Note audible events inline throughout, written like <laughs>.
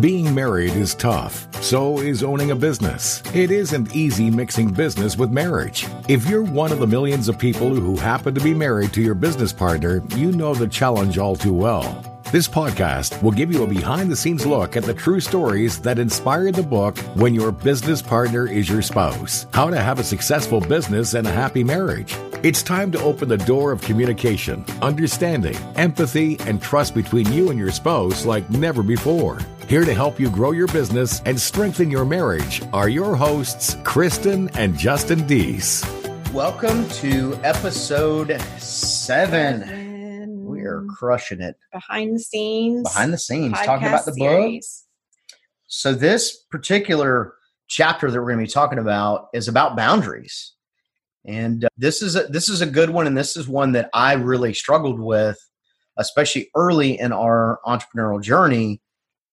Being married is tough. So is owning a business. It isn't easy mixing business with marriage. If you're one of the millions of people who happen to be married to your business partner, you know the challenge all too well. This podcast will give you a behind the scenes look at the true stories that inspired the book When Your Business Partner is Your Spouse How to Have a Successful Business and a Happy Marriage. It's time to open the door of communication, understanding, empathy, and trust between you and your spouse like never before. Here to help you grow your business and strengthen your marriage are your hosts, Kristen and Justin Dees. Welcome to episode seven. We are crushing it. behind the scenes. Behind the scenes, talking about the podcast book. So, this particular chapter that we're going to be talking about is about boundaries. And uh, this is a, this is a good one, and this is one that I really struggled with, especially early in our entrepreneurial journey,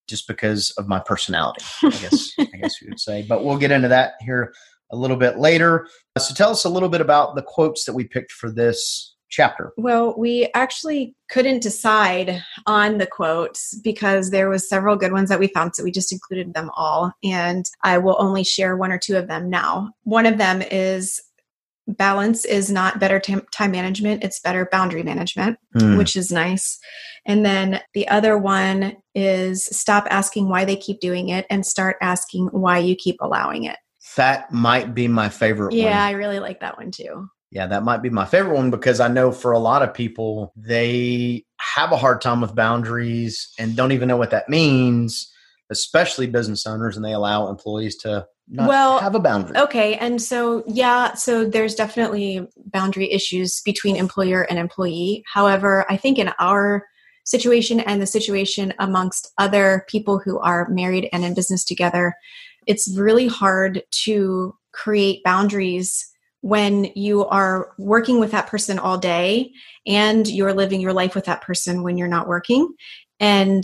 just because of my personality. I <laughs> guess I guess you would say. But we'll get into that here a little bit later. Uh, so, tell us a little bit about the quotes that we picked for this chapter. Well, we actually couldn't decide on the quotes because there was several good ones that we found, so we just included them all. And I will only share one or two of them now. One of them is balance is not better tam- time management, it's better boundary management, Hmm. which is nice. And then the other one is stop asking why they keep doing it and start asking why you keep allowing it. That might be my favorite Yeah, one. I really like that one too. Yeah, that might be my favorite one because I know for a lot of people, they have a hard time with boundaries and don't even know what that means, especially business owners, and they allow employees to not Well, have a boundary. Okay, and so yeah, so there's definitely boundary issues between employer and employee. However, I think in our situation and the situation amongst other people who are married and in business together, it's really hard to create boundaries when you are working with that person all day and you're living your life with that person when you're not working. And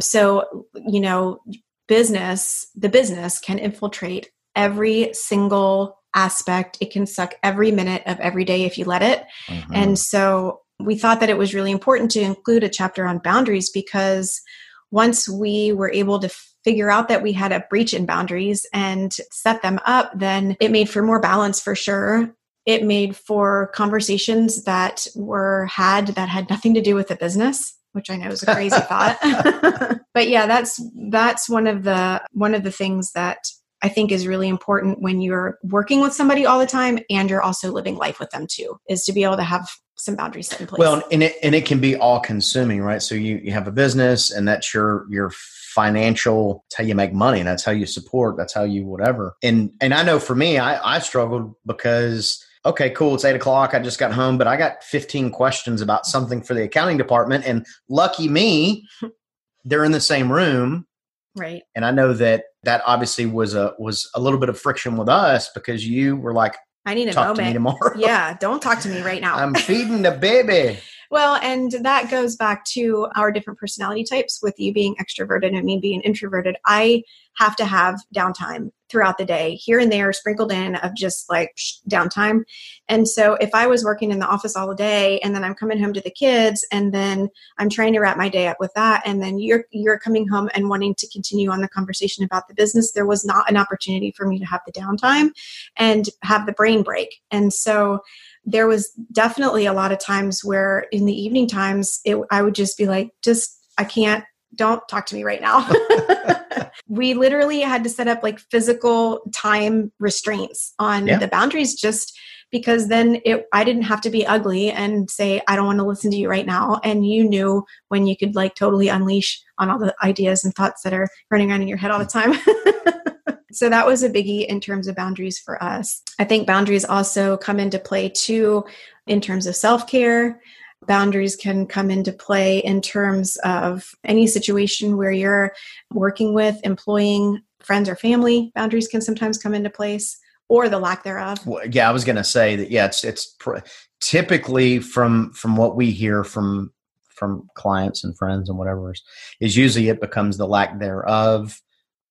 so, you know, business, the business can infiltrate every single aspect. It can suck every minute of every day if you let it. Mhm. And so we thought that it was really important to include a chapter on boundaries because once we were able to figure out that we had a breach in boundaries and set them up, then it made for more balance for sure. It made for conversations that were had that had nothing to do with the business, which I know is a crazy thought. <laughs> but yeah, that's that's one of the one of the things that I think is really important when you're working with somebody all the time and you're also living life with them too, is to be able to have some boundaries set in place. Well, and it and it can be all consuming, right? So you you have a business, and that's your your financial. That's how you make money. And that's how you support. That's how you whatever. And and I know for me, I I struggled because okay, cool, it's eight o'clock. I just got home, but I got fifteen questions about something for the accounting department, and lucky me, <laughs> they're in the same room. right. And I know that that obviously was a was a little bit of friction with us because you were like, I need a talk to me tomorrow. <laughs> yeah, don't talk to me right now. I'm feeding the <laughs> baby. Well, and that goes back to our different personality types with you being extroverted and me being introverted. I have to have downtime throughout the day, here and there, sprinkled in of just like psh, downtime. And so if I was working in the office all day and then I'm coming home to the kids and then I'm trying to wrap my day up with that and then you're you're coming home and wanting to continue on the conversation about the business, there was not an opportunity for me to have the downtime and have the brain break. And so there was definitely a lot of times where in the evening times it, i would just be like just i can't don't talk to me right now. <laughs> <laughs> We literally had to set up like physical time restraints on Yeah. the boundaries just because then it i didn't have to be ugly and say i don't want to listen to you right now. And you knew when you could like totally unleash on all the ideas and thoughts that are running around in your head all the time. <laughs> So that was a biggie in terms of boundaries for us. I think boundaries also come into play too in terms of self-care boundaries can come into play in terms of any situation where you're working with employing friends or family boundaries can sometimes come into place or the lack thereof Well, yeah, I was going to say that. Yeah, it's it's pr- typically from from what we hear from from clients and friends and whatever is, is usually it becomes the lack thereof.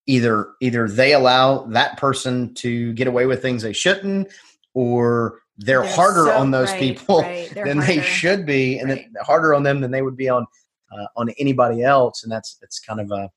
Either either they allow that person to get away with things they shouldn't, or they're, They're harder so- on those right, people right, <laughs> than they should be, and Right. then harder on them than they would be on uh, on anybody else. And that's it's kind of a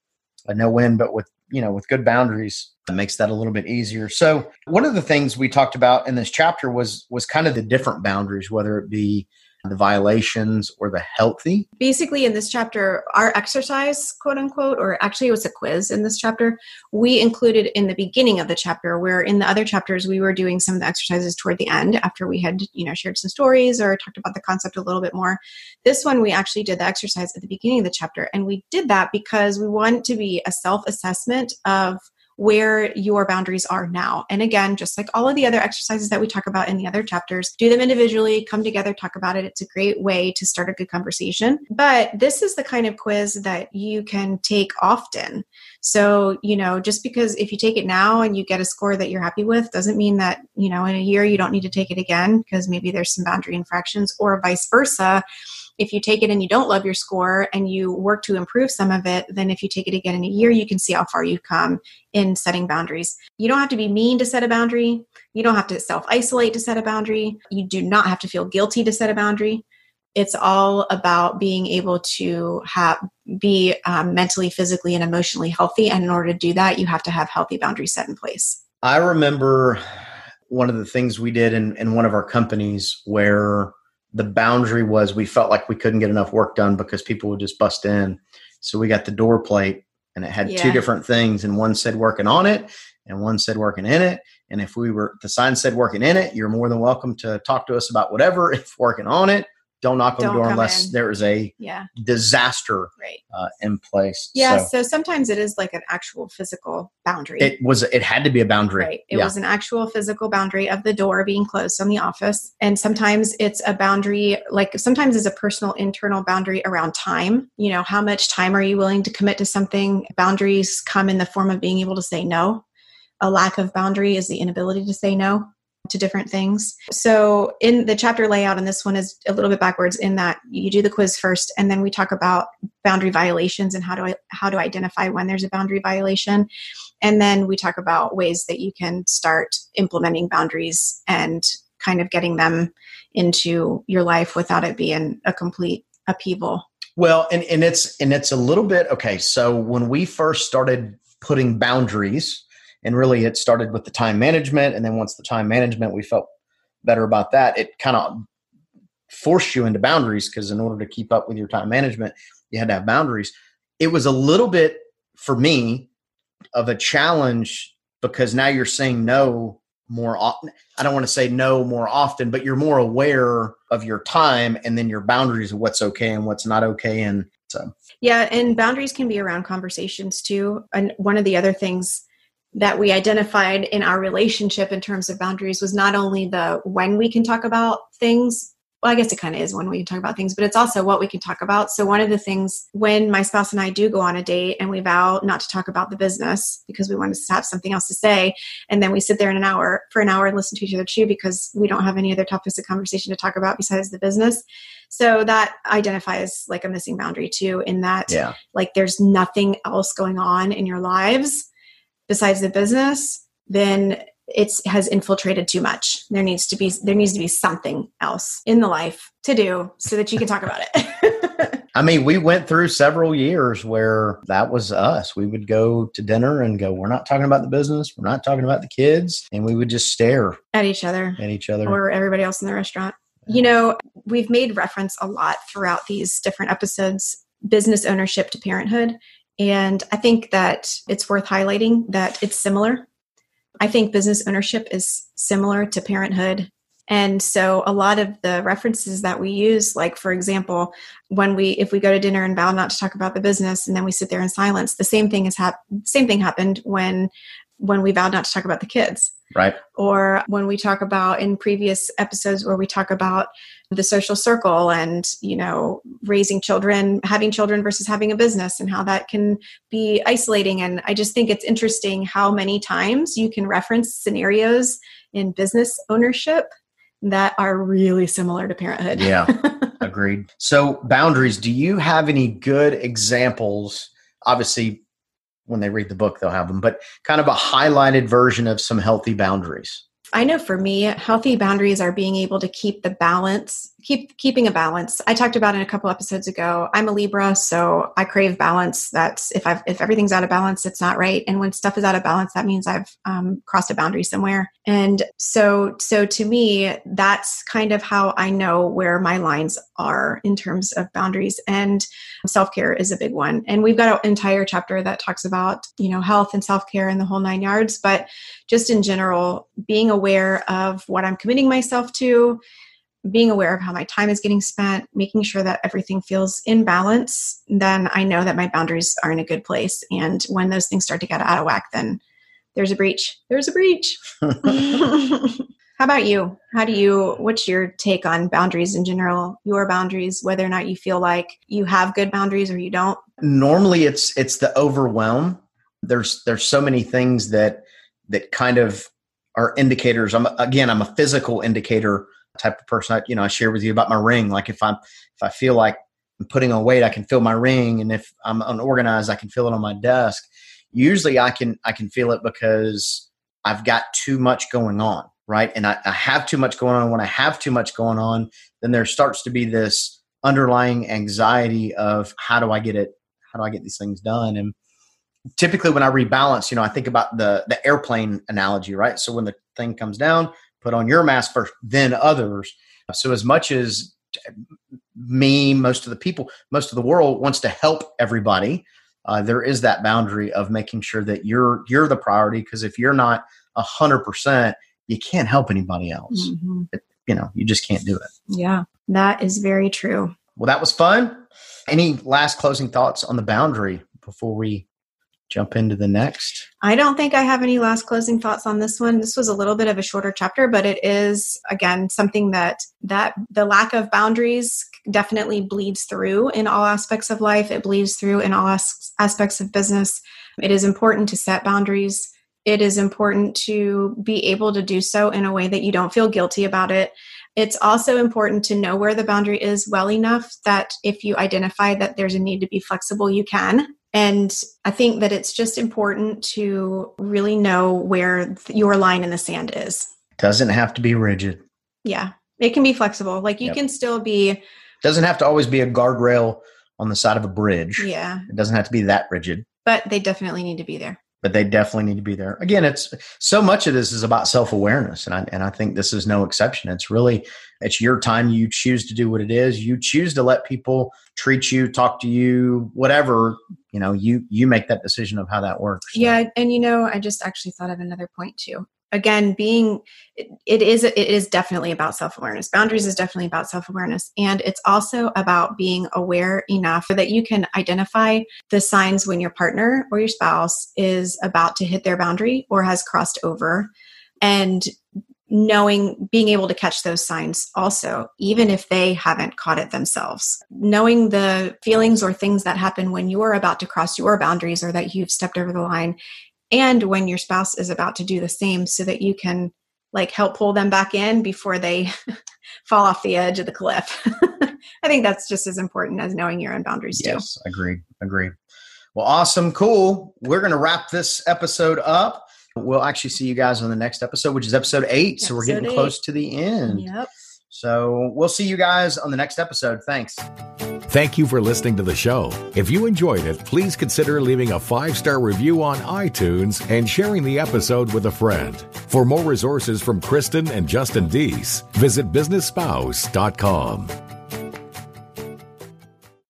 a no win, but with you know with good boundaries it makes that a little bit easier so one of the things we talked about in this chapter was was kind of the different boundaries whether it be the violations or the healthy? Basically, in this chapter, our exercise, quote unquote, or actually it was a quiz in this chapter, we included in the beginning of the chapter, where in the other chapters we were doing some of the exercises toward the end after we had, you know, shared some stories or talked about the concept a little bit more. This one, we actually did the exercise at the beginning of the chapter. And we did that because we want to be a self assessment of where your boundaries are now. And again, just like all of the other exercises that we talk about in the other chapters, do them individually, come together, talk about it. It's a great way to start a good conversation. But this is the kind of quiz that you can take often. So, you know, just because if you take it now and you get a score that you're happy with doesn't mean that, you know, in a year you don't need to take it again because maybe there's some boundary infractions or vice versa if you take it and you don't love your score and you work to improve some of it, then if you take it again in a year, you can see how far you've come in setting boundaries. You don't have to be mean to set a boundary. You don't have to self isolate to set a boundary. You do not have to feel guilty to set a boundary. It's all about being able to have be um, mentally, physically, and emotionally healthy. And in order to do that, you have to have healthy boundaries set in place. I remember one of the things we did in, in one of our companies where the boundary was we felt like we couldn't get enough work done because people would just bust in. So we got the door plate and it had yeah. two different things and one said working on it and one said working in it. And if we were the sign said working in it, you're more than welcome to talk to us about whatever. <laughs> If working on it, don't knock on don't the door unless in. there is a yeah. disaster right. uh, in place. Yeah, so. so. sometimes it is like an actual physical boundary. It was. It had to be a boundary. Right. It yeah. was an actual physical boundary of the door being closed on the office, and sometimes it's a boundary. Like sometimes it's a personal internal boundary around time. You know, how much time are you willing to commit to something? Boundaries come in the form of being able to say no. A lack of boundary is the inability to say no to different things. So in the chapter layout, and this one is a little bit backwards in that you do the quiz first, and then we talk about boundary violations and how to how to identify when there's a boundary violation, and then we talk about ways that you can start implementing boundaries and kind of getting them into your life without it being a complete upheaval. Well, and, and it's and it's a little bit okay. So when we first started putting boundaries and really it started with the time management and then once the time management we felt better about that. It kind of forced you into boundaries because in order to keep up with your time management you had to have boundaries. It was a little bit for me of a challenge because now you're saying no more often i don't want to say no more often but you're more aware of your time and then your boundaries of what's okay and what's not okay and so. Yeah and boundaries can be around conversations too. And one of the other things that we identified in our relationship in terms of boundaries was not only the when we can talk about things well, I guess it kind of is when we can talk about things, but it's also what we can talk about. So, one of the things when my spouse and I do go on a date and we vow not to talk about the business because we want to have something else to say, and then we sit there in an hour for an hour and listen to each other chew because we don't have any other topics of conversation to talk about besides the business. So, that identifies like a missing boundary too, in that yeah. like there's nothing else going on in your lives besides the business, then it has infiltrated too much. There needs to be there needs to be something else in the life to do so that you can talk about it. <laughs> I mean, we went through several years where that was us. We would go to dinner and go, "We're not talking about the business. We're not talking about the kids," and we would just stare at each other, at each other, or everybody else in the restaurant. You know, we've made reference a lot throughout these different episodes business ownership to parenthood and I think that it's worth highlighting that it's similar. I think business ownership is similar to parenthood. And so a lot of the references that we use, like for example, when we if we go to dinner and vow not to talk about the business and then we sit there in silence, the same thing has happened same thing happened when when we vowed not to talk about the kids. Right. Or when we talk about in previous episodes where we talk about the social circle and, you know, raising children, having children versus having a business and how that can be isolating. And I just think it's interesting how many times you can reference scenarios in business ownership that are really similar to parenthood. Yeah. <laughs> agreed. So, boundaries, do you have any good examples? Obviously, when they read the book, they'll have them, but kind of a highlighted version of some healthy boundaries. I know for me, healthy boundaries are being able to keep the balance, keep keeping a balance. I talked about in a couple episodes ago. I'm a Libra, so I crave balance. That's if I've if everything's out of balance, it's not right. And when stuff is out of balance, that means I've um, crossed a boundary somewhere. And so so to me, that's kind of how I know where my lines are in terms of boundaries. And self care is a big one. And we've got an entire chapter that talks about you know health and self care and the whole nine yards. But just in general, being aware of what I'm committing myself to, being aware of how my time is getting spent, making sure that everything feels in balance, then I know that my boundaries are in a good place. And when those things start to get out of whack, then there's a breach. There's a breach. <laughs> How about you? How do you, what's your take on boundaries in general, your boundaries, whether or not you feel like you have good boundaries or you don't? Normally it's, it's the overwhelm. There's, there's so many things that, that kind of are indicators. I'm again, I'm a physical indicator type of person. I, you know, I share with you about my ring. Like if I'm if I feel like I'm putting on weight, I can feel my ring, and if I'm unorganized, I can feel it on my desk. Usually, I can I can feel it because I've got too much going on, right? And I, I have too much going on. When I have too much going on, then there starts to be this underlying anxiety of how do I get it? How do I get these things done? And typically when I rebalance, you know, I think about the the airplane analogy, right? So when the thing comes down, put on your mask first, then others. So as much as me, most of the people, most of the world wants to help everybody, uh, there is that boundary of making sure that you're you're the priority. Because if you're not a hundred percent, you can't help anybody else. Mm-hmm. It, you know, you just can't do it. Yeah, that is very true. Well, that was fun. Any last closing thoughts on the boundary before we jump into the next? I don't think I have any last closing thoughts on this one. This was a little bit of a shorter chapter, but it is again something that that the lack of boundaries definitely bleeds through in all aspects of life. It bleeds through in all as- aspects of business. It is important to set boundaries. It is important to be able to do so in a way that you don't feel guilty about it. It's also important to know where the boundary is well enough that if you identify that there's a need to be flexible, you can and I think that it's just important to really know where your line in the sand is. Doesn't have to be rigid. Yeah. It can be flexible. Like you yep. can still be doesn't have to always be a guardrail on the side of a bridge. Yeah. It doesn't have to be that rigid. But they definitely need to be there but they definitely need to be there. Again, it's so much of this is about self awareness, and I and I think this is no exception. It's really it's your time. You choose to do what it is. You choose to let people treat you, talk to you, whatever. You know, you you make that decision of how that works. So. Yeah, and you know, I just actually thought of another point too again being it, it is it is definitely about self-awareness boundaries is definitely about self-awareness and it's also about being aware enough that you can identify the signs when your partner or your spouse is about to hit their boundary or has crossed over and knowing being able to catch those signs also even if they haven't caught it themselves knowing the feelings or things that happen when you're about to cross your boundaries or that you've stepped over the line and when your spouse is about to do the same so that you can like help pull them back in before they <laughs> fall off the edge of the cliff. <laughs> I think that's just as important as knowing your own boundaries too. Yes, agree. Agree. Well, awesome, cool. We're going to wrap this episode up. We'll actually see you guys on the next episode, which is episode eight. Episode so we're getting eight. close to the end. Yep. So we'll see you guys on the next episode. Thanks. Thank you for listening to the show. If you enjoyed it, please consider leaving a five star review on iTunes and sharing the episode with a friend. For more resources from Kristen and Justin Dees, visit businessspouse.com.